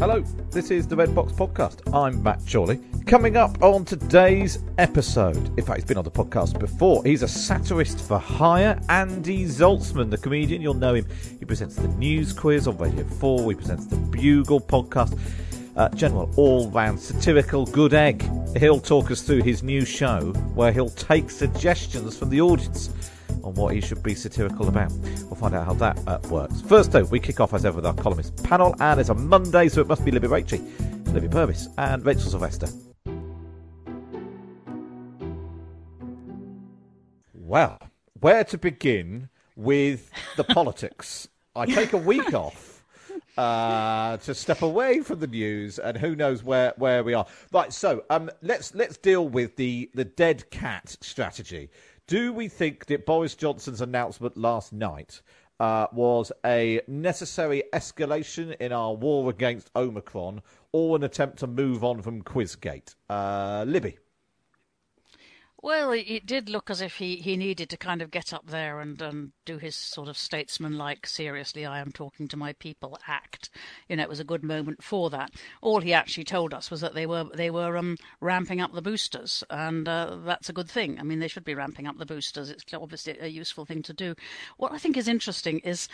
Hello, this is the Red Box Podcast. I'm Matt Chorley. Coming up on today's episode, in fact, he's been on the podcast before. He's a satirist for hire. Andy Zaltzman, the comedian, you'll know him. He presents the News Quiz on Radio 4, he presents the Bugle podcast. Uh, general, all round satirical good egg. He'll talk us through his new show where he'll take suggestions from the audience on what he should be satirical about. We'll find out how that uh, works. First, though, we kick off as ever with our columnist panel, and it's a Monday, so it must be Libby Rachie, Libby Purves, and Rachel Sylvester. Well, where to begin with the politics? I take a week off uh, to step away from the news, and who knows where, where we are. Right, so um, let's let's deal with the the dead cat strategy. Do we think that Boris Johnson's announcement last night uh, was a necessary escalation in our war against Omicron, or an attempt to move on from Quizgate? Uh, Libby. Well, it did look as if he, he needed to kind of get up there and, and do his sort of statesman-like, seriously, I am talking to my people act. You know, it was a good moment for that. All he actually told us was that they were they were um, ramping up the boosters, and uh, that's a good thing. I mean, they should be ramping up the boosters. It's obviously a useful thing to do. What I think is interesting is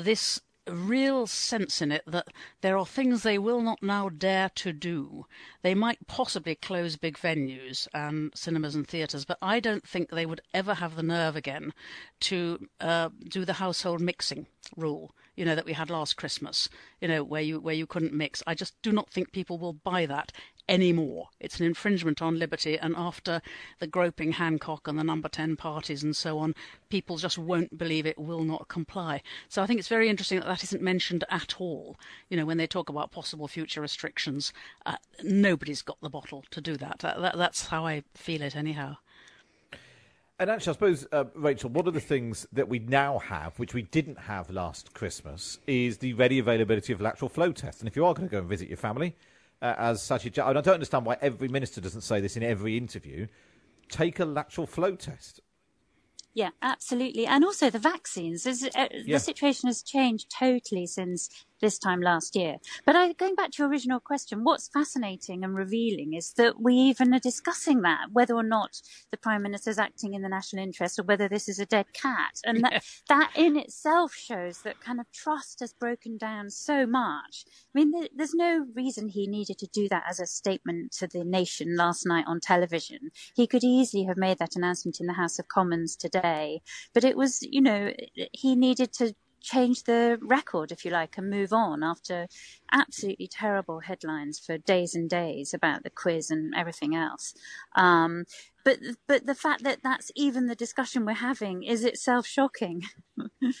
this real sense in it that there are things they will not now dare to do. They might possibly close big venues and cinemas and theatres, but I don't think they would ever have the nerve again to uh, do the household mixing rule. You know that we had last Christmas. You know where you where you couldn't mix. I just do not think people will buy that anymore. It's an infringement on liberty, and after the groping Hancock and the number 10 parties and so on, people just won't believe it, will not comply. So I think it's very interesting that that isn't mentioned at all. You know, when they talk about possible future restrictions, uh, nobody's got the bottle to do that. Uh, that. That's how I feel it, anyhow. And actually, I suppose, uh, Rachel, one of the things that we now have, which we didn't have last Christmas, is the ready availability of lateral flow tests. And if you are going to go and visit your family, uh, as Sajid, I don't understand why every minister doesn't say this in every interview, take a lateral flow test. Yeah, absolutely. And also the vaccines. Uh, yeah. The situation has changed totally since this time last year. But I, going back to your original question, what's fascinating and revealing is that we even are discussing that, whether or not the Prime Minister is acting in the national interest or whether this is a dead cat. And that, that in itself shows that kind of trust has broken down so much. I mean, there, there's no reason he needed to do that as a statement to the nation last night on television. He could easily have made that announcement in the House of Commons today. But it was, you know, he needed to change the record, if you like, and move on after absolutely terrible headlines for days and days about the quiz and everything else. Um, but but the fact that that's even the discussion we're having is itself shocking.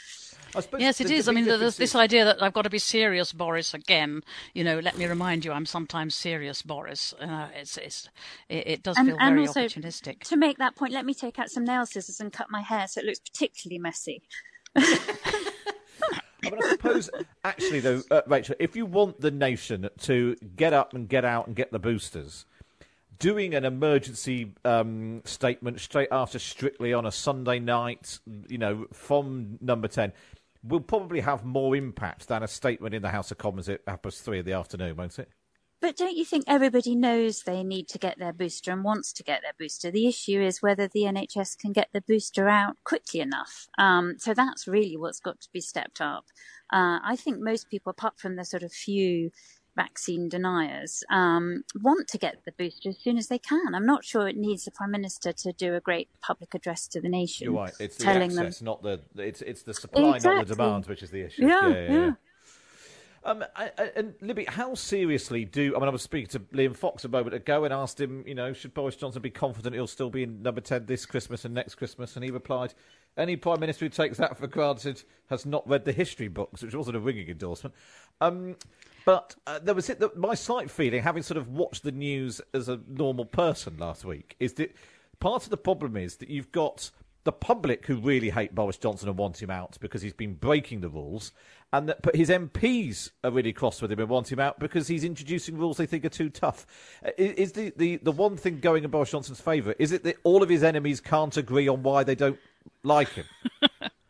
yes, it is. I mean, there's this idea that I've got to be serious, Boris, again. You know, let me remind you, I'm sometimes serious, Boris. Uh, it's, it's, it, it does and, feel and very also, opportunistic. To make that point, let me take out some nail scissors and cut my hair so it looks particularly messy. I, mean, I suppose, actually, though, uh, Rachel, if you want the nation to get up and get out and get the boosters, doing an emergency um, statement straight after Strictly on a Sunday night, you know, from number 10, will probably have more impact than a statement in the House of Commons at half past three in the afternoon, won't it? But don't you think everybody knows they need to get their booster and wants to get their booster? The issue is whether the NHS can get the booster out quickly enough. Um, so that's really what's got to be stepped up. Uh, I think most people, apart from the sort of few vaccine deniers um, want to get the booster as soon as they can. I'm not sure it needs the prime minister to do a great public address to the nation. You're right. It's the access, them... not the it's it's the supply, exactly. not the demand, which is the issue. Yeah, yeah. yeah, yeah. Um, I, I, and Libby, how seriously do I mean? I was speaking to Liam Fox a moment ago and asked him, you know, should Boris Johnson be confident he'll still be in number ten this Christmas and next Christmas? And he replied, "Any prime minister who takes that for granted has not read the history books," which wasn't a ringing endorsement. Um, but uh, there was it. That my slight feeling, having sort of watched the news as a normal person last week, is that part of the problem is that you've got the public who really hate Boris Johnson and want him out because he's been breaking the rules, and that, but his MPs are really cross with him and want him out because he's introducing rules they think are too tough. Uh, is, is the, the, the one thing going in Boris Johnson's favour? Is it that all of his enemies can't agree on why they don't like him?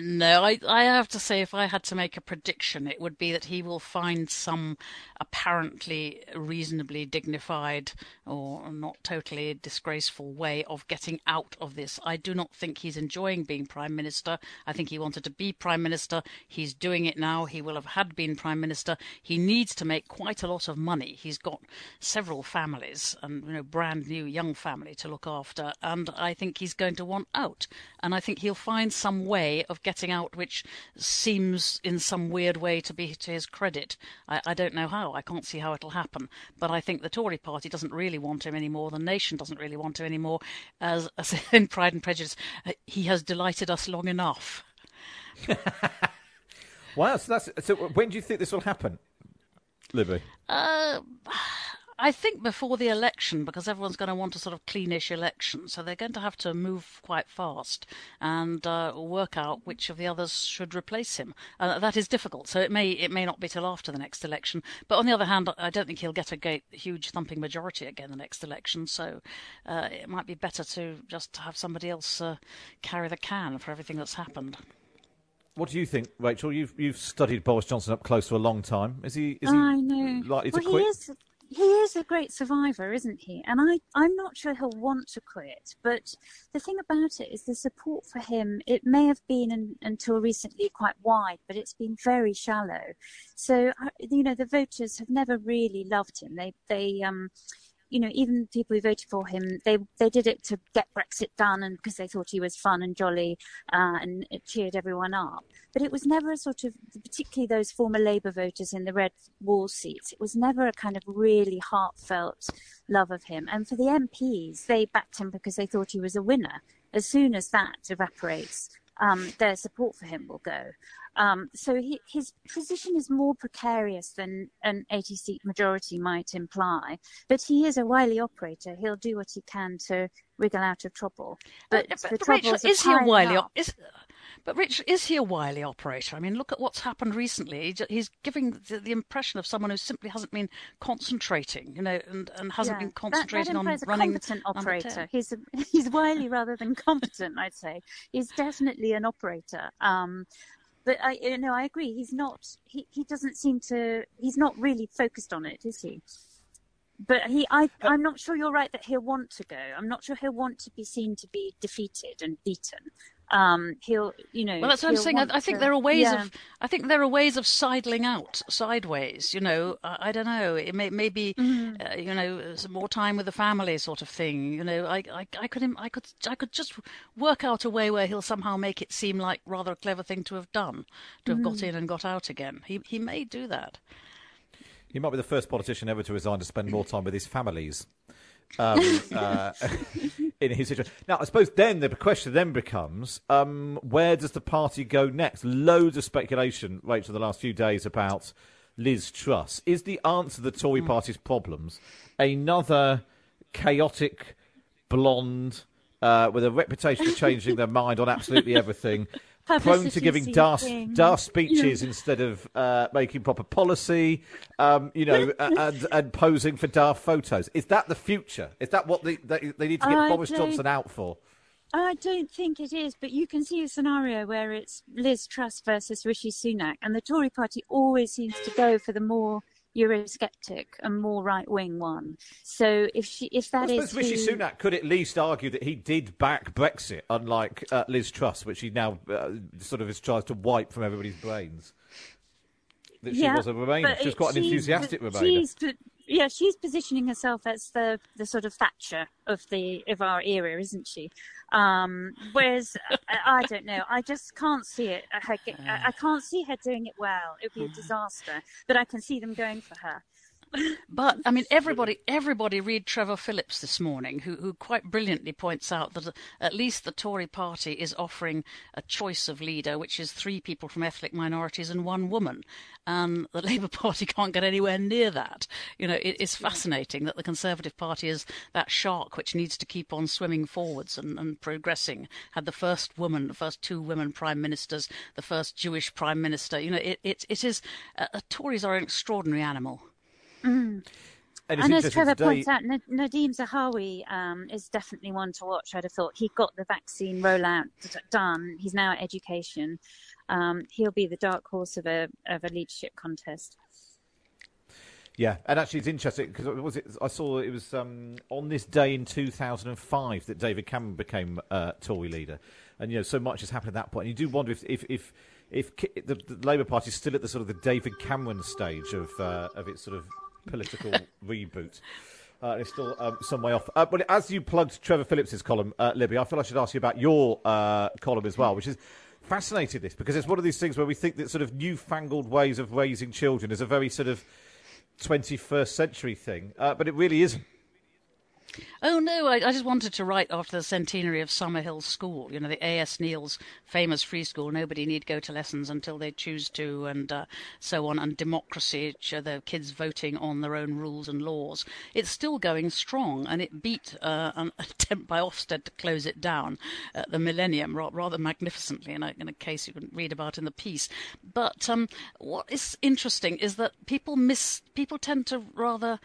No, I, I have to say, if I had to make a prediction, it would be that he will find some apparently reasonably dignified or not totally disgraceful way of getting out of this. I do not think he's enjoying being Prime Minister. I think he wanted to be Prime Minister. He's doing it now. He will have had been Prime Minister. He needs to make quite a lot of money. He's got several families and, you know, brand new young family to look after. And I think he's going to want out. And I think he'll find some way of getting out, which seems in some weird way to be to his credit. I, I don't know how. I can't see how it'll happen. But I think the Tory party doesn't really want him anymore. The nation doesn't really want him anymore. As, as in Pride and Prejudice, uh, he has delighted us long enough. wow. So that's so. When do you think this will happen, Libby? Uh, I think before the election, because everyone's going to want a sort of cleanish election, so they're going to have to move quite fast and uh, work out which of the others should replace him. Uh, that is difficult, so it may it may not be till after the next election. But on the other hand, I don't think he'll get a huge thumping majority again the next election, so uh, it might be better to just have somebody else uh, carry the can for everything that's happened. What do you think, Rachel? You've you've studied Boris Johnson up close for a long time. Is he is he I know. likely well, to quit? He is, he is a great survivor, isn't he? And I, I'm not sure he'll want to quit. But the thing about it is the support for him, it may have been until recently quite wide, but it's been very shallow. So, you know, the voters have never really loved him. They, they, um, you know, even people who voted for him, they they did it to get Brexit done and because they thought he was fun and jolly uh, and it cheered everyone up. But it was never a sort of, particularly those former Labour voters in the red wall seats, it was never a kind of really heartfelt love of him. And for the MPs, they backed him because they thought he was a winner. As soon as that evaporates, um, their support for him will go. Um, so he, his position is more precarious than an 80 seat majority might imply. But he is a wily operator. He'll do what he can to wriggle out of trouble. But, but, the but Rachel, is he a wily? Op- is, but Rich, is he a wily operator? I mean, look at what's happened recently. He's giving the, the impression of someone who simply hasn't been concentrating, you know, and, and hasn't yeah, been concentrating that, that on running. A competent operator. He's a, he's wily rather than competent. I'd say he's definitely an operator. Um, but I, you know, I agree. He's not. He, he doesn't seem to. He's not really focused on it, is he? But he, I, I'm not sure you're right that he'll want to go. I'm not sure he'll want to be seen to be defeated and beaten um, he'll, you know. Well, that's what I'm saying. I, I, think to, there are ways yeah. of. I think there are ways of sidling out sideways. You know, I, I don't know. It may maybe, mm-hmm. uh, you know, some more time with the family, sort of thing. You know, I, I, I could, I could, I could just work out a way where he'll somehow make it seem like rather a clever thing to have done, to have mm-hmm. got in and got out again. He, he may do that. He might be the first politician ever to resign to spend more time with his families um, uh, in his situation. Now, I suppose then the question then becomes um, where does the party go next? Loads of speculation, right, Rachel, the last few days about Liz Truss. Is the answer to the Tory mm. party's problems another chaotic blonde uh, with a reputation of changing their mind on absolutely everything? Prone to giving daft, daft speeches yeah. instead of uh, making proper policy, um, you know, and, and posing for daft photos. Is that the future? Is that what they, they, they need to get I Boris Johnson out for? I don't think it is, but you can see a scenario where it's Liz Truss versus Rishi Sunak, and the Tory party always seems to go for the more Eurosceptic and more right wing one. So if she, if that is, Rishi who... Sunak could at least argue that he did back Brexit, unlike uh, Liz Truss, which he now uh, sort of is tries to wipe from everybody's brains. That she yeah, was a Remainer. She was quite an enthusiastic Remainer yeah, she's positioning herself as the the sort of Thatcher of the of our era, isn't she? Um, whereas I, I, don't know, I just can't see it. Uh, her, uh, I can't see her doing it well. It would be a mm. disaster. But I can see them going for her but I mean, everybody, everybody read Trevor Phillips this morning, who who quite brilliantly points out that at least the Tory Party is offering a choice of leader, which is three people from ethnic minorities and one woman, and the Labour Party can't get anywhere near that. You know, it is fascinating that the Conservative Party is that shark which needs to keep on swimming forwards and, and progressing. Had the first woman, the first two women prime ministers, the first Jewish prime minister. You know, it it, it is. Uh, Tories are an extraordinary animal. Mm. And, and as Trevor today... points out, Nadhim Zahawi um, is definitely one to watch. I'd have thought he got the vaccine rollout done. He's now at education. Um, he'll be the dark horse of a of a leadership contest. Yeah, and actually, it's interesting because was it? I saw it was um, on this day in 2005 that David Cameron became uh, Tory leader, and you know so much has happened at that point. And you do wonder if if if, if the, the Labour Party is still at the sort of the David Cameron stage of uh, of its sort of political reboot. Uh, it's still um, some way off. Uh, but as you plugged Trevor Phillips's column, uh, Libby, I feel I should ask you about your uh, column as well, which is fascinated this because it's one of these things where we think that sort of newfangled ways of raising children is a very sort of 21st century thing, uh, but it really isn't. Oh no, I, I, just wanted to write after the centenary of Summerhill School. You know, the A.S. Neill's famous free school. Nobody need go to lessons until they choose to, and uh, so on. And democracy, the kids voting on their own rules and laws. It's still going strong, and it beat uh, an attempt by Ofsted to close it down at the Millennium rather magnificently, in a, in a case you can read about in the piece. But um, what is interesting is that people miss. People tend to rather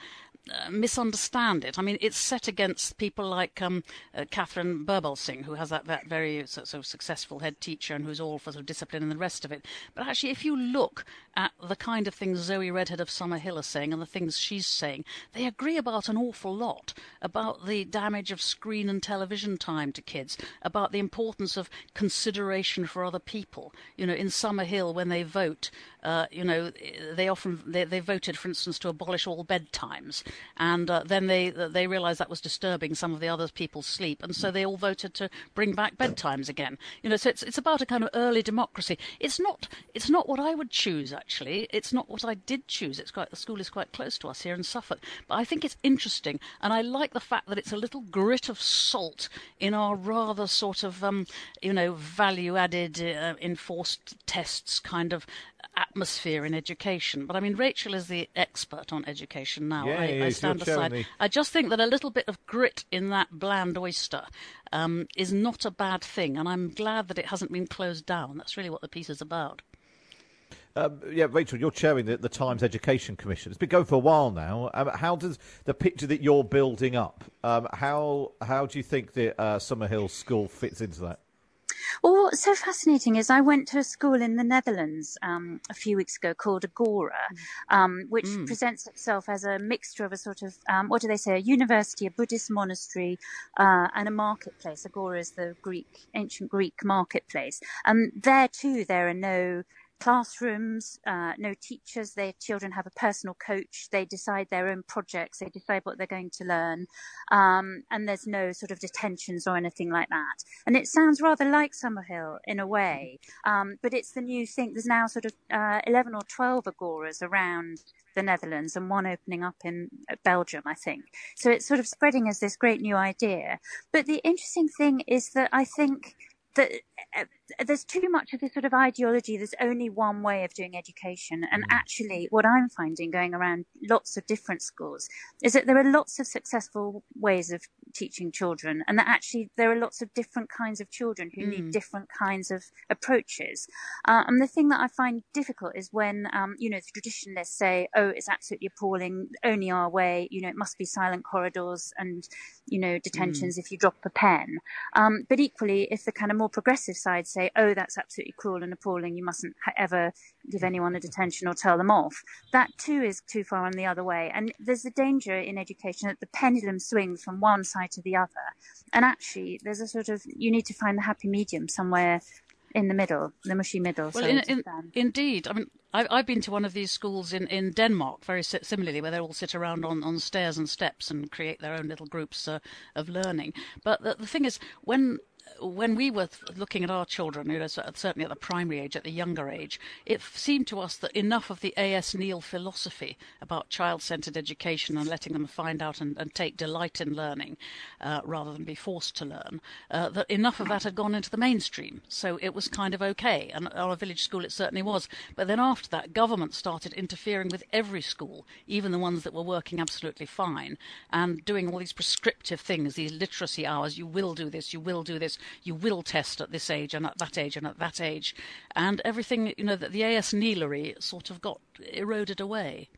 uh, misunderstand it. I mean, it's set against people like um, uh, Katharine Birbalsingh, who has that, that very of successful head teacher and who's all for sort of discipline and the rest of it. But actually, if you look at the kind of things Zoe Readhead of Summerhill is saying and the things she's saying, they agree about an awful lot about the damage of screen and television time to kids, about the importance of consideration for other people. You know, in Summerhill, when they vote, uh, you know, they often they, they voted, for instance, to abolish all bedtimes and uh, then they they realised that was disturbing some of the other people's sleep, and so they all voted to bring back bedtimes again. You know, so it's it's about a kind of early democracy. It's not it's not what I would choose actually. It's not what I did choose. It's quite the school is quite close to us here in Suffolk, but I think it's interesting, and I like the fact that it's a little grit of salt in our rather sort of um, you know value added uh, enforced tests kind of atmosphere in education. But I mean, Rachel is the expert on education now. I, I stand aside. I just think that a little bit of grit in that bland oyster um, is not a bad thing, and I'm glad that it hasn't been closed down. That's really what the piece is about. Um, yeah, Rachel, you're chairing the, the, Times Education Commission. It's been going for a while now. Um, how does the picture that you're building up? Um, how how do you think the uh, Summerhill School fits into that? Well, what's so fascinating is I went to a school in the Netherlands um, a few weeks ago called Agora, um, which mm. presents itself as a mixture of a sort of, um, what do they say, a university, a Buddhist monastery, uh, and a marketplace. Agora is the Greek, ancient Greek marketplace. And there too, there are no classrooms, uh, no teachers. Their children have a personal coach. They decide their own projects. They decide what they're going to learn. Um, and there's no sort of detentions or anything like that. And it sounds rather like Summerhill in a way. Um, but it's the new thing. There's now sort of uh, 11 or 12 agoras around the Netherlands and one opening up in uh, Belgium, I think. So it's sort of spreading as this great new idea. But the interesting thing is that I think that uh, there's too much of this sort of ideology. There's only one way of doing education. And mm. actually, what I'm finding going around lots of different schools is that there are lots of successful ways of teaching children, and that actually there are lots of different kinds of children who mm. need different kinds of approaches. Uh, and the thing that I find difficult is when, um, you know, the traditionalists say, oh, it's absolutely appalling, only our way, you know, it must be silent corridors and, you know, detentions mm. if you drop a pen. Um, but equally, if the kind of more progressive side say, oh, that's absolutely cruel and appalling, you mustn't ever give anyone a detention or tell them off, that too is too far on the other way. And there's a danger in education that the pendulum swings from one side to the other. And actually, there's a sort of, you need to find the happy medium somewhere in the middle, the mushy middle. Well, in, in, indeed. I mean, I've, I've been to one of these schools in, in Denmark, very similarly, where they all sit around on, on stairs and steps and create their own little groups uh, of learning. But the, the thing is, when when we were looking at our children, you know, certainly at the primary age, at the younger age, it seemed to us that enough of the A.S. Neill philosophy about child-centered education and letting them find out and, and take delight in learning uh, rather than be forced to learn, uh, that enough of that had gone into the mainstream. So it was kind of okay. And at our village school, it certainly was. But then after that, government started interfering with every school, even the ones that were working absolutely fine, and doing all these prescriptive things, these literacy hours. You will do this, you will do this, you will test at this age and at that age and at that age, and everything you know that the AS Neillery sort of got eroded away.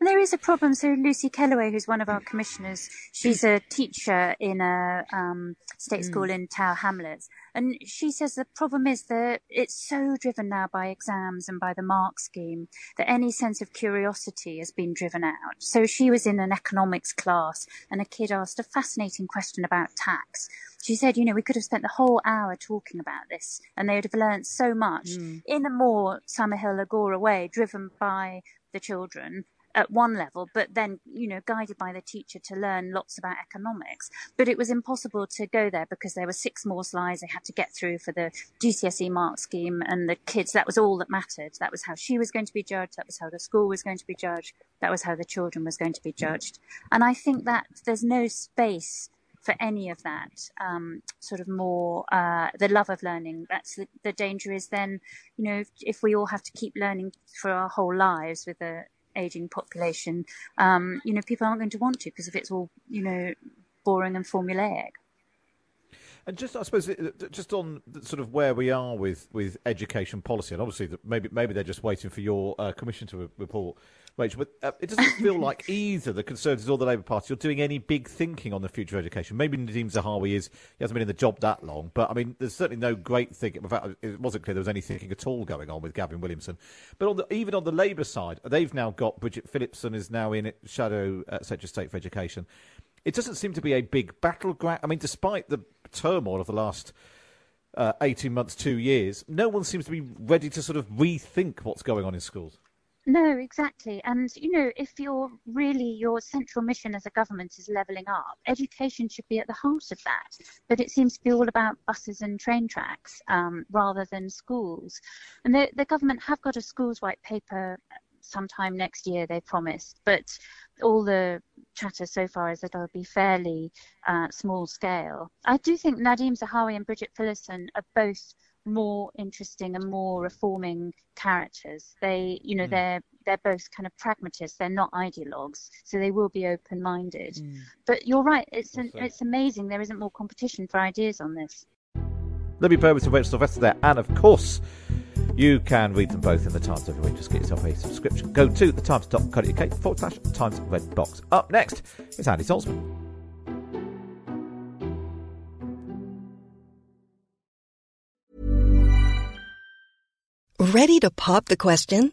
And there is a problem. So Lucy Kellaway, who's one of our commissioners, she's a teacher in a um, state mm. school in Tower Hamlets, and she says the problem is that it's so driven now by exams and by the mark scheme that any sense of curiosity has been driven out. So she was in an economics class and a kid asked a fascinating question about tax. She said, you know, we could have spent the whole hour talking about this and they would have learned so much mm. in a more Summerhill Agora way, driven by the children at one level, but then, you know, guided by the teacher to learn lots about economics. But it was impossible to go there because there were six more slides they had to get through for the GCSE mark scheme and the kids. That was all that mattered. That was how she was going to be judged. That was how the school was going to be judged. That was how the children was going to be judged. And I think that there's no space for any of that um, sort of more uh, the love of learning. That's the, the danger is then, you know, if, if, we all have to keep learning for our whole lives with a, aging population, um, you know, people aren't going to want to because if it's all, you know, boring and formulaic. And just, I suppose, just on sort of where we are with, with education policy, and obviously maybe maybe they're just waiting for your uh, commission to report Rachel, but uh, it doesn't feel like either the Conservatives or the Labour Party are doing any big thinking on the future of education. Maybe Nadhim Zahawi is, he hasn't been in the job that long, but I mean, there's certainly no great thinking. In fact, it wasn't clear there was any thinking at all going on with Gavin Williamson. But on the, even on the Labour side, they've now got Bridget Phillipson is now in Shadow uh, Secretary of State for Education. It doesn't seem to be a big battleground. I mean, despite the turmoil of the last uh, 18 months, two years, no one seems to be ready to sort of rethink what's going on in schools. No, exactly. And, you know, if you're really, your central mission as a government is levelling up, education should be at the heart of that. But it seems to be all about buses and train tracks um, rather than schools. And the, the government have got a schools white paper sometime next year, they promised. But all the chatter so far is that it'll be fairly uh, small scale. I do think Nadhim Zahawi and Bridget Phillipson are both more interesting and more reforming characters. They, you know, mm. they're they're both kind of pragmatists. They're not ideologues, so they will be open-minded. Mm. But you're right. It's an, it's amazing there isn't more competition for ideas on this. Libby Purves and Rachel Sylvester there, and of course. You can read them both in the Times every week. Just get yourself a subscription. Go to thetimes.co.uk forward slash Times Red Box. Up next is Andy Zaltzman. Ready to pop the question?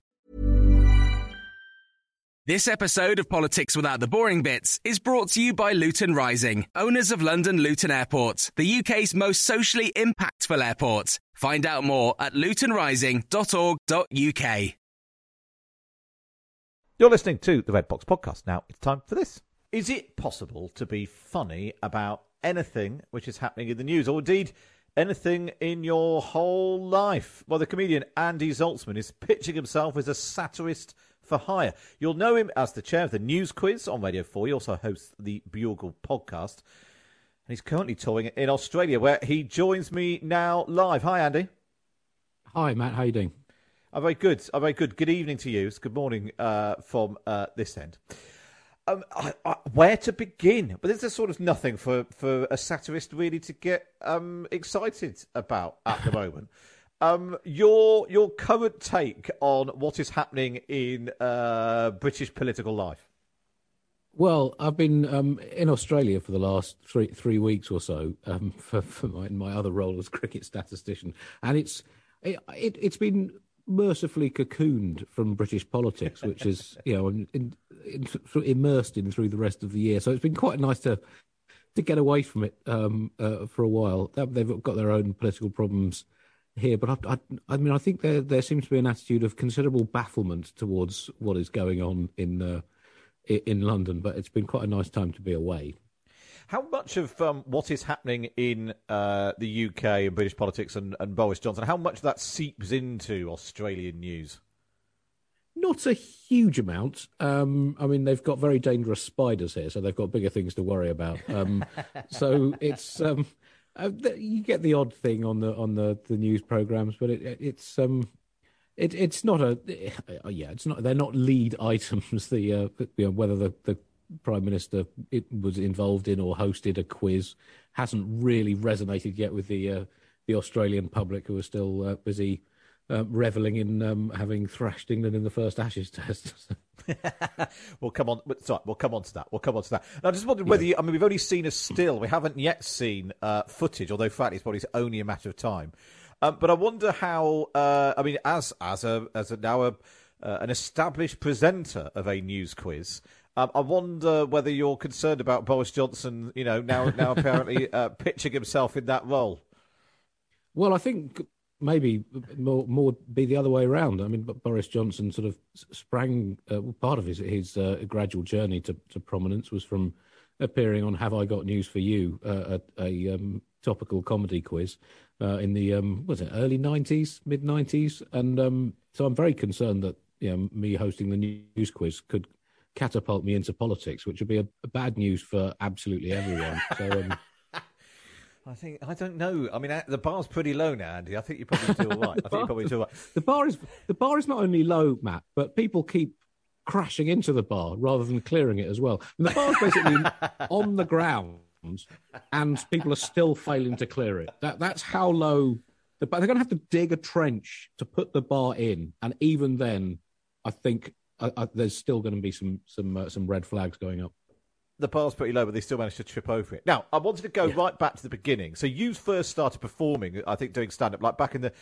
This episode of Politics Without the Boring Bits is brought to you by Luton Rising, owners of London Luton Airport, the UK's most socially impactful airport. Find out more at lutonrising.org.uk. You're listening to the Red Box Podcast. Now it's time for this. Is it possible to be funny about anything which is happening in the news, or indeed anything in your whole life? Well, the comedian Andy Zaltzman is pitching himself as a satirist for hire. You'll know him as the chair of the News Quiz on Radio 4. He also hosts the Bugle podcast. And he's currently touring in Australia, where he joins me now live. Hi, Andy. Hi, Matt. How you doing? I'm very good. I'm very good. Good evening to you. It's good morning uh, from uh, this end. Um, I, I, where to begin? But there's a sort of nothing for, for a satirist really to get um, excited about at the moment. Um, your your current take on what is happening in uh, British political life? Well, I've been um, in Australia for the last three three weeks or so um, for, for my, my, other role as cricket statistician, and it's it, it has been mercifully cocooned from British politics, which is you know in, in, in, immersed in through the rest of the year. So it's been quite nice to to get away from it um, uh, for a while. They've got their own political problems here, but I, I, I, mean, I think there there seems to be an attitude of considerable bafflement towards what is going on in uh, in London. But it's been quite a nice time to be away. How much of um, what is happening in uh, the UK and British politics and, and Boris Johnson, how much of that seeps into Australian news? Not a huge amount. Um, I mean, they've got very dangerous spiders here, so they've got bigger things to worry about. Um, so it's um, uh, you get the odd thing on the on the, the news programs, but it, it's um, it, it's not a uh, yeah, it's not. They're not lead items. The uh, you know, whether the, the prime minister it was involved in or hosted a quiz hasn't really resonated yet with the uh, the Australian public who are still uh, busy uh, reveling in um, having thrashed England in the first Ashes test. we'll come on. Sorry, we'll come on to that. We'll come on to that. I just wondered whether you, I mean we've only seen a still. We haven't yet seen uh, footage, although frankly it's probably only a matter of time. Um, but I wonder how. Uh, I mean, as as a as a now a, uh, an established presenter of a news quiz. Um, I wonder whether you're concerned about Boris Johnson, you know, now now apparently uh, pitching himself in that role. Well, I think maybe more more be the other way around. I mean, Boris Johnson sort of sprang uh, part of his his uh, gradual journey to, to prominence was from appearing on Have I Got News for You, uh, a, a um, topical comedy quiz uh, in the um, was it early nineties, mid nineties, and um, so I'm very concerned that you know me hosting the news quiz could catapult me into politics, which would be a, a bad news for absolutely everyone. So. I think I don't know. I mean, the bar's pretty low now, Andy. I think you're probably all right. I think you probably all right. The bar is the bar is not only low, Matt, but people keep crashing into the bar rather than clearing it as well. And the bar's basically on the ground, and people are still failing to clear it. That that's how low. The, they're going to have to dig a trench to put the bar in, and even then, I think uh, uh, there's still going to be some some uh, some red flags going up the bar's pretty low, but they still managed to trip over it. Now, I wanted to go yeah. right back to the beginning. So you first started performing, I think, doing stand up like back in the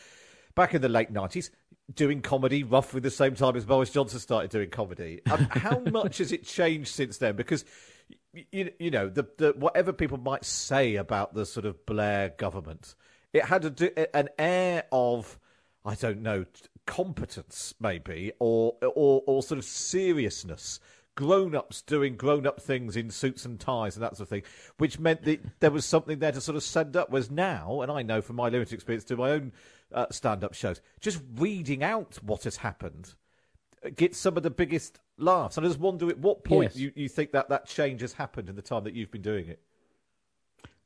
back in the late nineties, doing comedy roughly the same time as Boris Johnson started doing comedy. Um, how much has it changed since then? Because you, you know the, the whatever people might say about the sort of Blair government, it had a, an air of I don't know competence maybe or or, or sort of seriousness grown ups doing grown up things in suits and ties and that sort of thing, which meant that there was something there to sort of send up. Whereas now, and I know from my limited experience to my own uh, stand up shows, just reading out what has happened gets some of the biggest laughs. And I just wonder at what point yes. you, you think that that change has happened in the time that you've been doing it.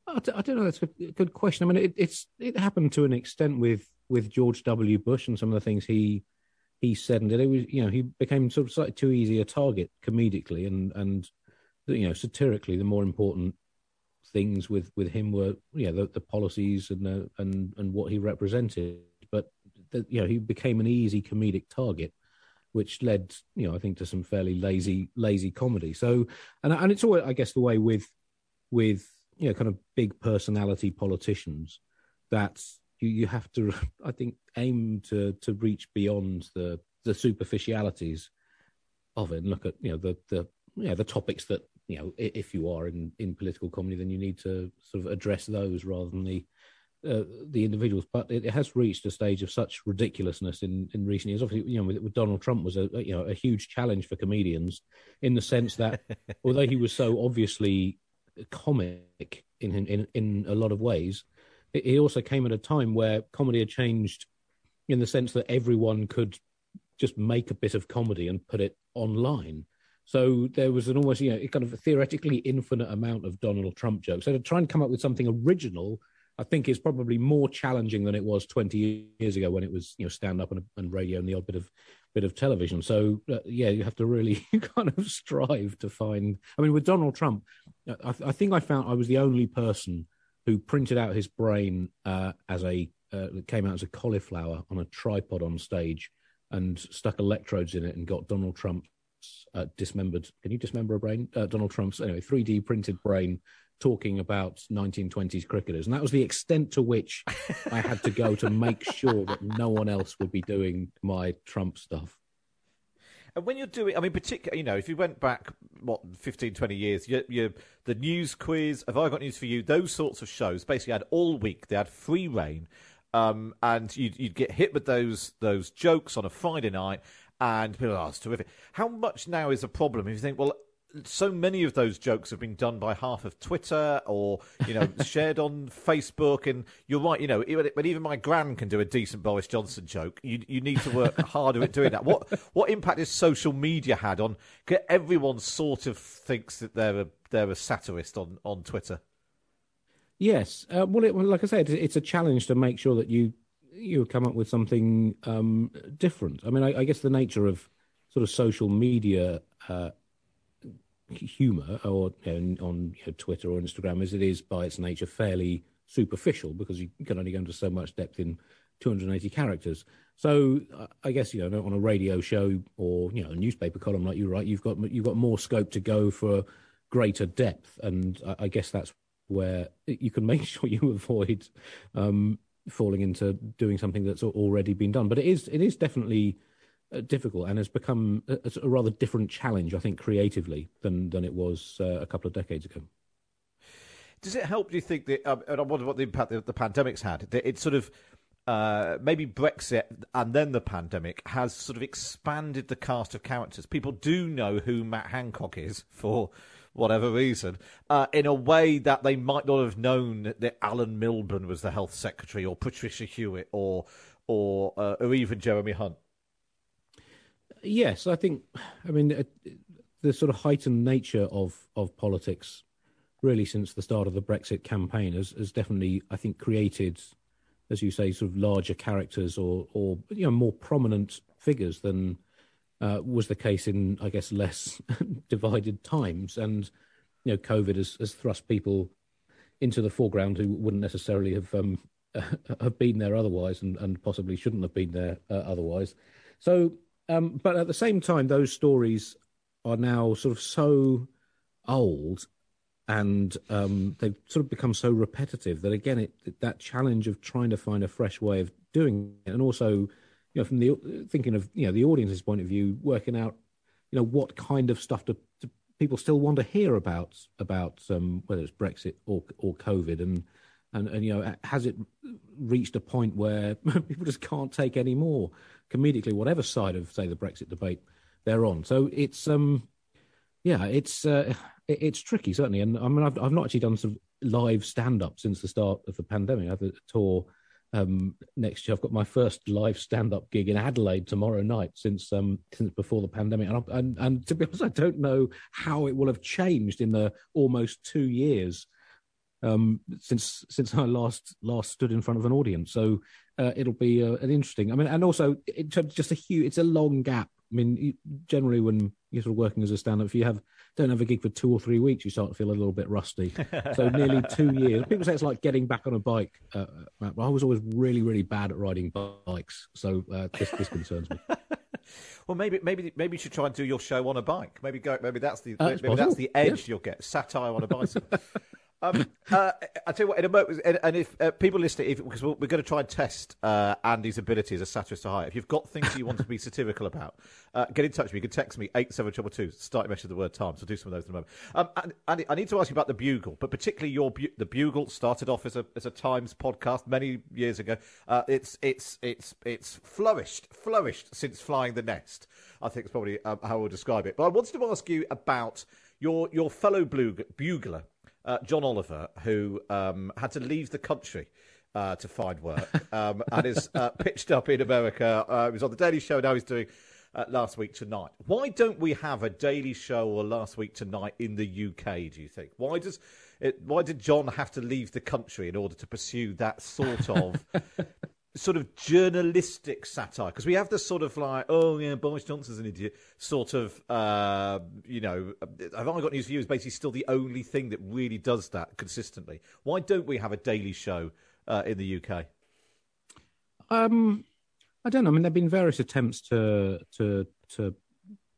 I don't know. That's a good question. I mean, it, it's it happened to an extent with with George W. Bush and some of the things he he said and did. It was, you know, he became sort of slightly too easy a target comedically and and you know satirically. The more important things with with him were, you know, the, the policies and the, and and what he represented. But the, you know, he became an easy comedic target, which led, you know, I think to some fairly lazy lazy comedy. So, and and it's always, I guess, the way with with you know, kind of big personality politicians that you, you have to, I think, aim to to reach beyond the the superficialities of it and look at you know the the you know, the topics that you know if you are in in political comedy, then you need to sort of address those rather than the uh, the individuals, but it, it, has reached a stage of such ridiculousness in, in recent years. Obviously, you know, with, with Donald Trump was a, a, you know a huge challenge for comedians in the sense that although he was so obviously comic in in in a lot of ways, he also came at a time where comedy had changed in the sense that everyone could just make a bit of comedy and put it online. So there was an almost, you know, kind of theoretically infinite amount of Donald Trump jokes. So to try and come up with something original I think is probably more challenging than it was 20 years ago when it was you know stand up and, and radio and the odd bit of bit of television. So uh, yeah, you have to really kind of strive to find. I mean, with Donald Trump, I, I think I found I was the only person who printed out his brain uh, as a uh, came out as a cauliflower on a tripod on stage and stuck electrodes in it and got Donald Trump's uh, dismembered. Can you dismember a brain? Uh, Donald Trump's anyway 3D printed brain talking about 1920s cricketers. And that was the extent to which I had to go to make sure that no one else would be doing my Trump stuff. And when you're doing, I mean, particularly, you know, if you went back, what, 15, 20 years, you, you, the news quiz, Have I Got News for You, those sorts of shows basically had all week, they had free reign. Um, and you'd, you'd get hit with those those jokes on a Friday night, and people, oh, it's terrific. How much now is a problem if you think, well, so many of those jokes have been done by half of Twitter or you know shared on Facebook. And you're right, you know, but even my gran can do a decent Boris Johnson joke. You you need to work harder at doing that. What what impact has social media had on? Everyone sort of thinks that they're a they're a satirist on on Twitter. Yes, uh, well, it, well, like I said, it's a challenge to make sure that you you come up with something um, different. I mean, I, I, guess the nature of sort of social media uh, humour or on you know, Twitter or Instagram as it is by its nature fairly superficial because you can only go into so much depth in 280 characters. So I guess you know on a radio show or you know a newspaper column like you write, you've got you've got more scope to go for greater depth, and I guess that's where you can make sure you avoid um, falling into doing something that's already been done. But it is it is definitely difficult and has become a, a, rather different challenge, I think, creatively than than it was uh, a couple of decades ago. Does it help? Do you think that? Um, and I wonder what the impact the, the pandemic's had. It sort of uh, maybe Brexit and then the pandemic has sort of expanded the cast of characters. People do know who Matt Hancock is for whatever reason, uh, in a way that they might not have known that Alan Milburn was the health secretary, or Patricia Hewitt, or or uh, or even Jeremy Hunt. Yes, I think. I mean, the sort of heightened nature of of politics, really, since the start of the Brexit campaign, has, has definitely, I think, created, as you say, sort of larger characters or or you know more prominent figures than uh, was the case in, I guess, less divided times. And you know, COVID has, has thrust people into the foreground who wouldn't necessarily have um, have been there otherwise, and, and possibly shouldn't have been there uh, otherwise. So um, but at the same time, those stories are now sort of so old and um, they've sort of become so repetitive that again, it, that challenge of trying to find a fresh way of doing it, and also, you know, from the thinking of you know the audience's point of view, working out, you know, what kind of stuff do, do people still want to hear about about um, whether it's Brexit or or COVID, and and and you know, has it reached a point where people just can't take any more? Comedically, whatever side of say the Brexit debate they're on. So it's um, yeah, it's uh, it's tricky certainly. And I mean, I've I've not actually done some live stand up since the start of the pandemic. I have a tour um, next year. I've got my first live stand up gig in Adelaide tomorrow night since um, since before the pandemic. And, and, and to be honest, I don't know how it will have changed in the almost two years um, since since I last last stood in front of an audience. So uh, it'll be uh, an interesting. I mean, and also in terms of just a huge, it's a long gap. I mean, generally when you're sort of working as a stand-up, if you have don't have a gig for two or three weeks, you start to feel a little bit rusty. so nearly two years. People say it's like getting back on a bike. Uh, uh I was always really, really bad at riding bikes, so uh, this this concerns me. well, maybe maybe maybe you should try and do your show on a bike. Maybe go. Maybe that's the uh, maybe possible. that's the edge yeah. you'll get. Satire on a bicycle. Um, uh, I tell you what, in a moment, and, and if uh, people listening, if, because we're, we're, going to try and test uh, Andy's ability as a satirist to hire. If you've got things you want to be satirical about, uh, get in touch with me. You can text me eight seven triple two. Start message the word time. So do some of those in a moment. Um, Andy, I need to ask you about the Bugle, but particularly your the Bugle started off as a as a Times podcast many years ago. Uh, it's it's it's it's flourished flourished since flying the nest. I think it's probably um, how we'll describe it. But I wanted to ask you about your your fellow bugler uh, John Oliver, who um, had to leave the country uh, to find work um, and is uh, pitched up in America. Uh, he was on the Daily Show. Now he's doing uh, Last Week Tonight. Why don't we have a Daily Show or Last Week Tonight in the UK? Do you think? Why does it, why did John have to leave the country in order to pursue that sort of sort of journalistic satire because we have this sort of like, oh yeah, Boris Johnson's an idiot sort of, uh, you know, i've only got news for you? Is basically still the only thing that really does that consistently. Why don't we have a daily show uh, in the UK? Um, I don't know. I mean, there've been various attempts to to to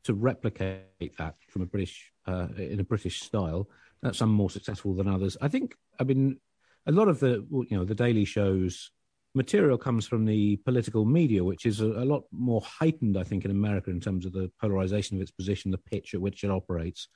to replicate that from a British uh, in a British style. some more successful than others. I think. I mean, a lot of the you know the daily shows material comes from the political media, which is a, a, lot more heightened, I think, in America in terms of the polarization of its position, the pitch at which it operates.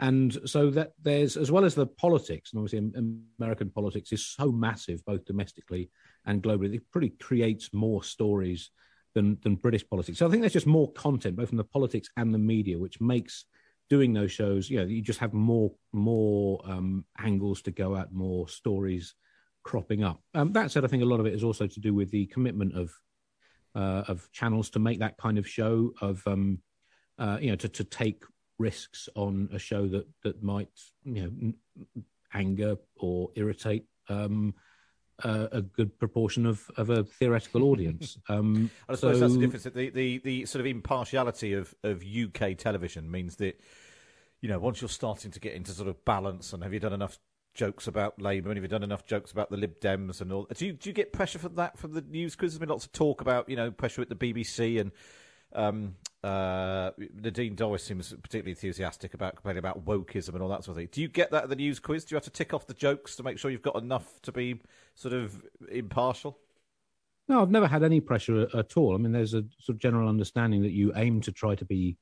And so that there's, as well as the politics, and obviously American politics is so massive, both domestically and globally, it pretty creates more stories than, than British politics. So I think there's just more content, both from the politics and the media, which makes doing those shows, you know, you just have more more um, angles to go at, more stories cropping up. Um, that said, I think a lot of it is also to do with the commitment of uh, of channels to make that kind of show of um, uh, you know to, to take risks on a show that that might you know anger or irritate um, uh, a good proportion of, of a theoretical audience. Um, I suppose so, that's the difference. The, the the sort of impartiality of, of UK television means that you know once you're starting to get into sort of balance and have you done enough jokes about Labour and have you done enough jokes about the Lib Dems and all. Do you do you get pressure for that from the news quiz? There's been lots of talk about you know pressure at the BBC and um, uh, Nadine Dorries seems particularly enthusiastic about complaining about wokeism and all that sort of thing. Do you get that at the news quiz? Do you have to tick off the jokes to make sure you've got enough to be sort of impartial? No, I've never had any pressure at all. I mean, there's a sort of general understanding that you aim to try to be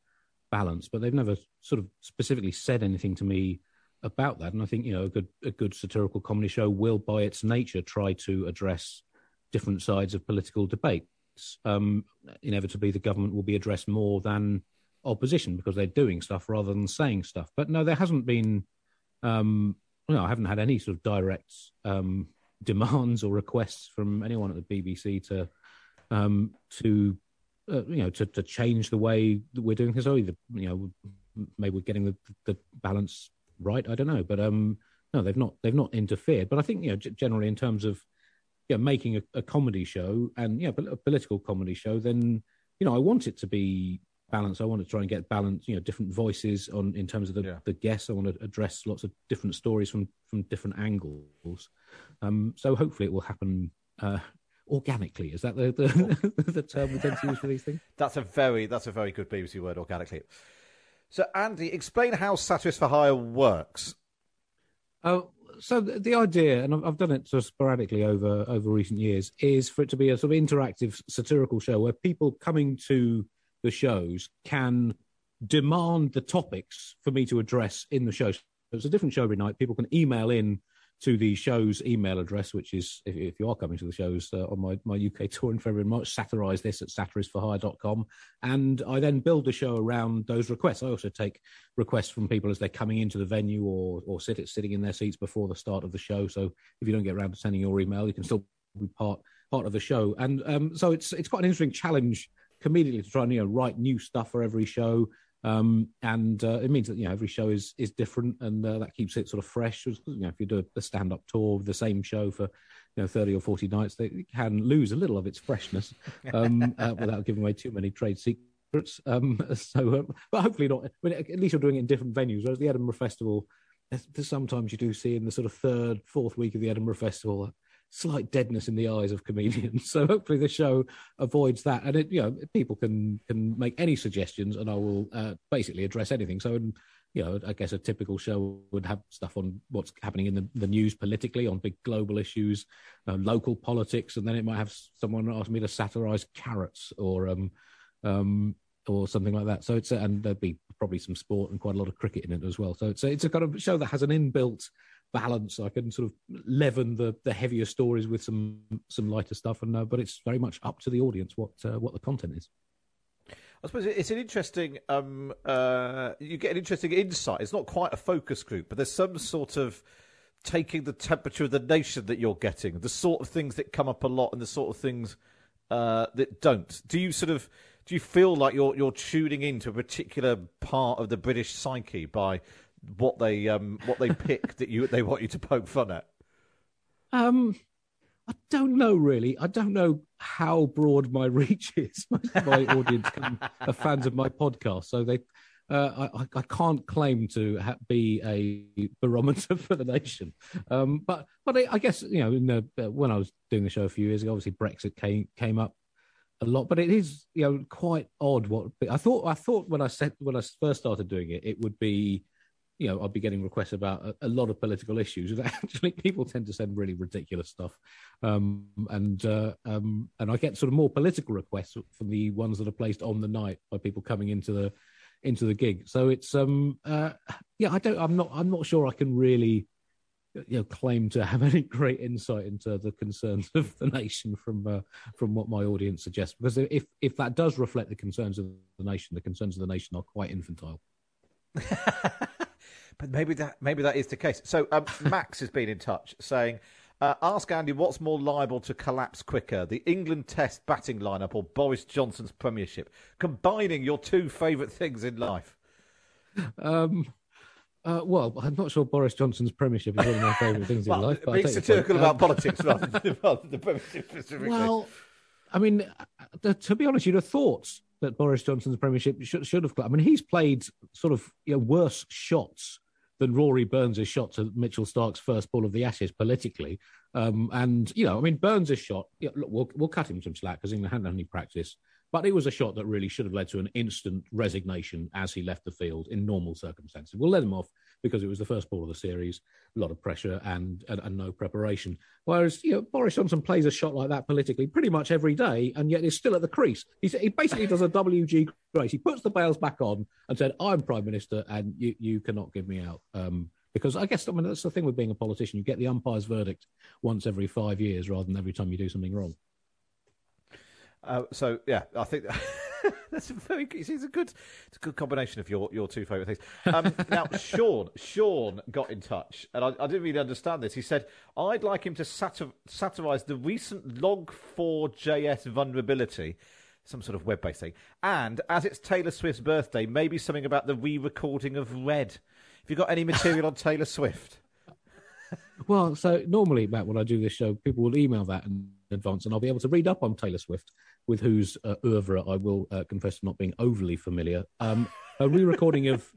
balanced, but they've never sort of specifically said anything to me about that. And I think you know a good a good satirical comedy show will, by its nature, try to address different sides of political debates. Um, inevitably, the government will be addressed more than opposition because they're doing stuff rather than saying stuff. But no, there hasn't been. Um, no, I haven't had any sort of direct um, demands or requests from anyone at the BBC to um, to uh, you know to, to change the way that we're doing things. Either you know maybe we're getting the, the balance right. I don't know, but um, no, they've not they've not interfered. But I think you know generally in terms of yeah making a, a comedy show and yeah a political comedy show, then you know I want it to be balanced. I want to try and get balance, you know, different voices on in terms of the, yeah. the guests. I want to address lots of different stories from from different angles. Um, so hopefully it will happen uh, organically. Is that the the, the term we tend to use for these things? That's a very that's a very good BBC word, organically. So, Andy, explain how Satirist for Hire works. Oh, so the idea, and I've done it sort of sporadically over over recent years, is for it to be a sort of interactive satirical show where people coming to the shows can demand the topics for me to address in the show. So it's a different show every night. People can email in to the show's email address, which is, if, if you are coming to the shows uh, on my, my UK tour in February and March, satirize this at satiristforhire.com. And I then build the show around those requests. I also take requests from people as they're coming into the venue or, or sit, sitting in their seats before the start of the show. So if you don't get around to sending your email, you can still be part part of the show. And um, so it's it's quite an interesting challenge comedically to try and you know write new stuff for every show um, and uh, it means that you know every show is is different, and uh, that keeps it sort of fresh. You know, if you do a stand up tour of the same show for you know thirty or forty nights, they can lose a little of its freshness um, uh, without giving away too many trade secrets. Um, so, um, but hopefully not. I mean, at least you're doing it in different venues. Whereas the Edinburgh Festival, sometimes you do see in the sort of third, fourth week of the Edinburgh Festival slight deadness in the eyes of comedians. So hopefully the show avoids that. And it, you know, people can can make any suggestions, and I will uh, basically address anything. So. you know, I guess a typical show would have stuff on what's happening in the, the news politically, on big global issues, uh, local politics, and then it might have someone ask me to satirize carrots or um, um, or something like that. So it's and there'd be probably some sport and quite a lot of cricket in it as well. So it's a, it's a kind of show that has an inbuilt balance. I can sort of leaven the the heavier stories with some some lighter stuff, and uh, but it's very much up to the audience what uh, what the content is. I suppose it's an interesting. Um, uh, you get an interesting insight. It's not quite a focus group, but there's some sort of taking the temperature of the nation that you're getting, the sort of things that come up a lot, and the sort of things uh, that don't. Do you sort of do you feel like you're you're tuning into a particular part of the British psyche by what they um, what they pick that you they want you to poke fun at? Um, I don't know really. I don't know how broad my reach is. Most of my audience are fans of my podcast, so they. Uh, I, I, can't claim to ha- be a barometer for the nation, um, but but I, I, guess you know the, uh, when I was doing the show a few years ago, obviously Brexit came came up a lot, but it is you know quite odd. What I thought I thought when I said when I first started doing it, it would be you know I'd be getting requests about a, a lot of political issues. Actually, people tend to send really ridiculous stuff, um, and uh, um, and I get sort of more political requests from the ones that are placed on the night by people coming into the into the gig. So it's um uh, yeah I don't I'm not I'm not sure I can really you know, claim to have any great insight into the concerns of the nation from uh, from what my audience suggests. Because if if that does reflect the concerns of the nation, the concerns of the nation are quite infantile. but maybe that maybe that is the case. So um, Max has been in touch saying. Uh, ask Andy what's more liable to collapse quicker, the England Test batting lineup or Boris Johnson's Premiership? Combining your two favourite things in life. Um, uh, well, I'm not sure Boris Johnson's premiership is one of my favourite things well, in life. But being satirical about um, politics rather than the premiership specifically. Well, I mean, uh, to be honest, you'd have thought that Boris Johnson's premiership should, should have. I mean, he's played sort of you know, worse shots than Rory Burns' shot to Mitchell Starc's first ball of the Ashes politically. Um, and, you know, I mean, Burns' shot, yeah, look, we'll, we'll cut him some slack because he hadn't had any practice. But it was a shot that really should have led to an instant resignation as he left the field in normal circumstances. We'll let him off because it was the first ball of the series, a lot of pressure and, and, and no preparation. Whereas you know, Boris Johnson plays a shot like that politically pretty much every day, and yet is still at the crease. He's, he basically does a WG Grace. He puts the bails back on and said, "I'm prime minister, and you you cannot give me out." Um, because I guess I mean that's the thing with being a politician. You get the umpire's verdict once every five years rather than every time you do something wrong. Uh, so yeah, I think that's very it's a good it's a good combination of your, your two favourite things. Um, now Sean Sean got in touch, and I, I, didn't really understand this. He said I'd like him to satir- satirise the recent Log4JS vulnerability. Some sort of web-based thing, and as it's Taylor Swift's birthday, maybe something about the re-recording of Red. Have you got any material on Taylor Swift? Well, so normally, Matt, when I do this show, people will email that in advance, and I'll be able to read up on Taylor Swift with whose uh, oeuvre I will uh, confess to not being overly familiar. Um, a re-recording of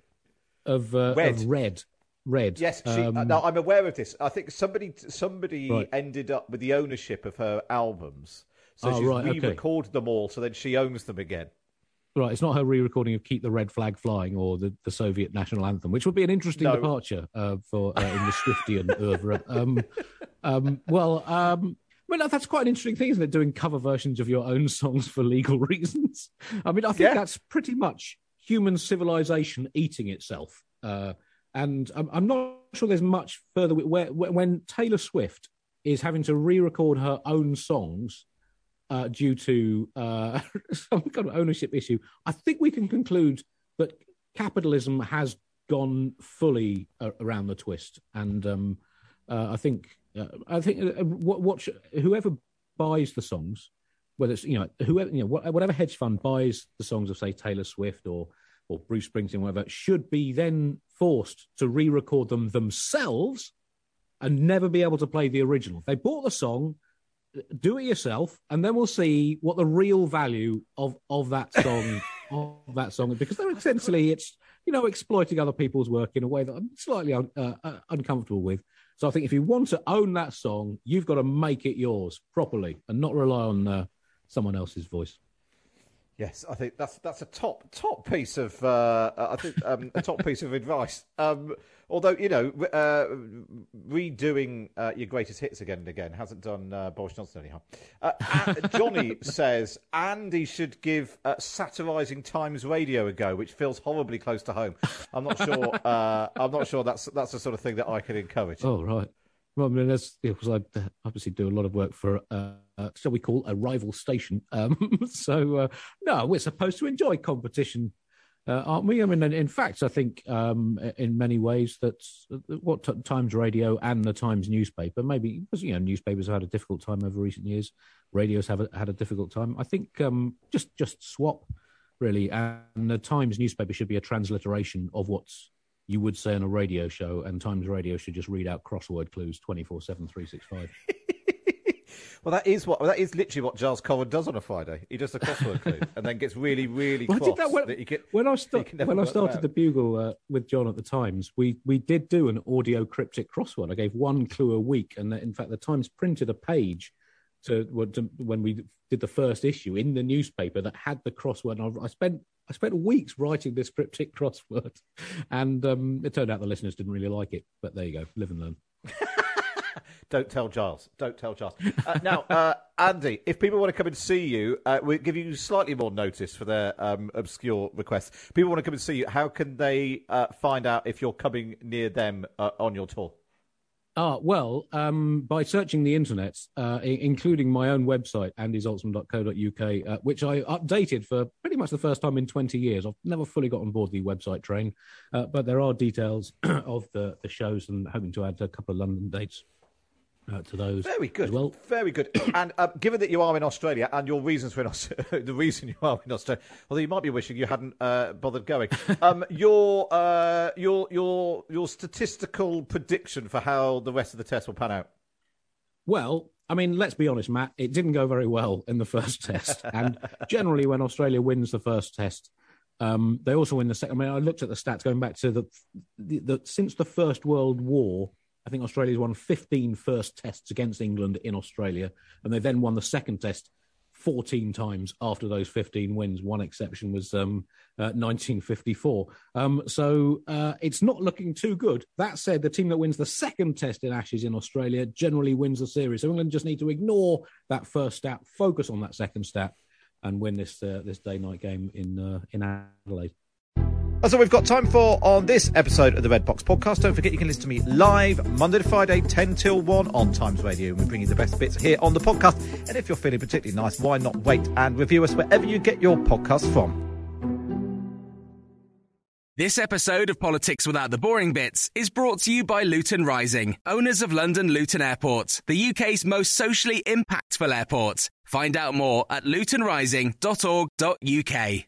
of, uh, Red. of Red. Red. Yes, she, um, no, I'm aware of this. I think somebody somebody right. ended up with the ownership of her albums, so oh, she's right, re-recorded okay. them all. So then she owns them again. Right, it's not her re-recording of "Keep the Red Flag Flying" or the, the Soviet national anthem, which would be an interesting no. departure uh, for uh, in the Swiftian oeuvre. Um, um, well, um, well, that's quite an interesting thing, isn't it? Doing cover versions of your own songs for legal reasons. I mean, I think yeah. that's pretty much human civilization eating itself. Uh, and I'm, I'm, not sure there's much further. Where, when Taylor Swift is having to re-record her own songs uh, due to uh, some kind of ownership issue, I think we can conclude that capitalism has gone fully around the twist, and um, uh, I think uh, I think uh, what, what whoever buys the songs, whether it's you know whoever you know whatever hedge fund buys the songs of say Taylor Swift or or Bruce Springsteen, whatever, should be then forced to re-record them themselves and never be able to play the original. They bought the song, do it yourself, and then we'll see what the real value of of that song of that song is because they're essentially it's you know exploiting other people's work in a way that I'm slightly un, uh, uh, uncomfortable with. So I think if you want to own that song, you've got to make it yours properly and not rely on uh, someone else's voice. Yes, I think that's that's a top top piece of uh, I think um, a top piece of advice. Um, although you know, uh, redoing uh, your greatest hits again and again hasn't done uh, Boris Johnson any harm. Uh, Johnny says Andy should give uh, satirising Times Radio a go, which feels horribly close to home. I'm not sure. Uh, I'm not sure that's that's the sort of thing that I can encourage. Oh right. Well, I mean, that's because I obviously do a lot of work for, uh, uh, shall we call, a rival station. Um, so, uh, no, we're supposed to enjoy competition, uh, aren't we? I mean, in fact, I think um, in many ways that's uh, what t- Times Radio and the Times newspaper, maybe because you know newspapers have had a difficult time over recent years, radios have had a difficult time. I think um, just just swap really, and the Times newspaper should be a transliteration of what's you would say on a radio show, and Times Radio should just read out crossword clues 24 7, 365. well, that is what that is literally what Giles Coren does on a Friday. He does a crossword clue and then gets really, really well, cross. That when, that can, when I, st- when I started the Bugle uh, with John at the Times. We we did do an audio cryptic crossword. I gave one clue a week, and in fact, the Times printed a page to, to, when we did the first issue in the newspaper that had the crossword. And I, I spent I spent weeks writing this cryptic crossword, and um, it turned out the listeners didn't really like it. But there you go, live and learn. Don't tell Giles. Don't tell Giles. Uh, now, uh, Andy, if people want to come and see you, uh, we'll give you slightly more notice for their um, obscure requests. People want to come and see you. How can they uh, find out if you're coming near them uh, on your tour? Ah, well, um, by searching the internet, uh, I- including my own website, andyzaltzman.co.uk, uh, which I updated for pretty much the first time in 20 years. I've never fully got on board the website train, uh, but there are details of the, the shows and hoping to add a couple of London dates uh, to those. Very good. well, very good. and uh, given that you are in Australia and your reasons for in Australia, the reason you are in Australia, although you might be wishing you hadn't uh, bothered going, um, your uh, your your your statistical prediction for how the rest of the test will pan out. Well, I mean, let's be honest, Matt. It didn't go very well in the first test, and generally, when Australia wins the first test. Um, they also win the second. I mean, I looked at the stats going back to the, the, the since the First World War, I think Australia's won 15 first tests against England in Australia, and they then won the second test 14 times after those 15 wins. One exception was um, uh, 1954. Um, so uh, it's not looking too good. That said, the team that wins the second test in Ashes in Australia generally wins the series. So England just need to ignore that first stat, focus on that second stat, and win this uh, this day night game in uh, in Adelaide. That's all we've got time for on this episode of the Red Box Podcast. Don't forget you can listen to me live Monday to Friday, 10 till 1 on Times Radio. And we bring you the best bits here on the podcast. And if you're feeling particularly nice, why not wait and review us wherever you get your podcast from? This episode of Politics Without the Boring Bits is brought to you by Luton Rising, owners of London Luton Airport, the UK's most socially impactful airport. Find out more at lutonrising.org.uk.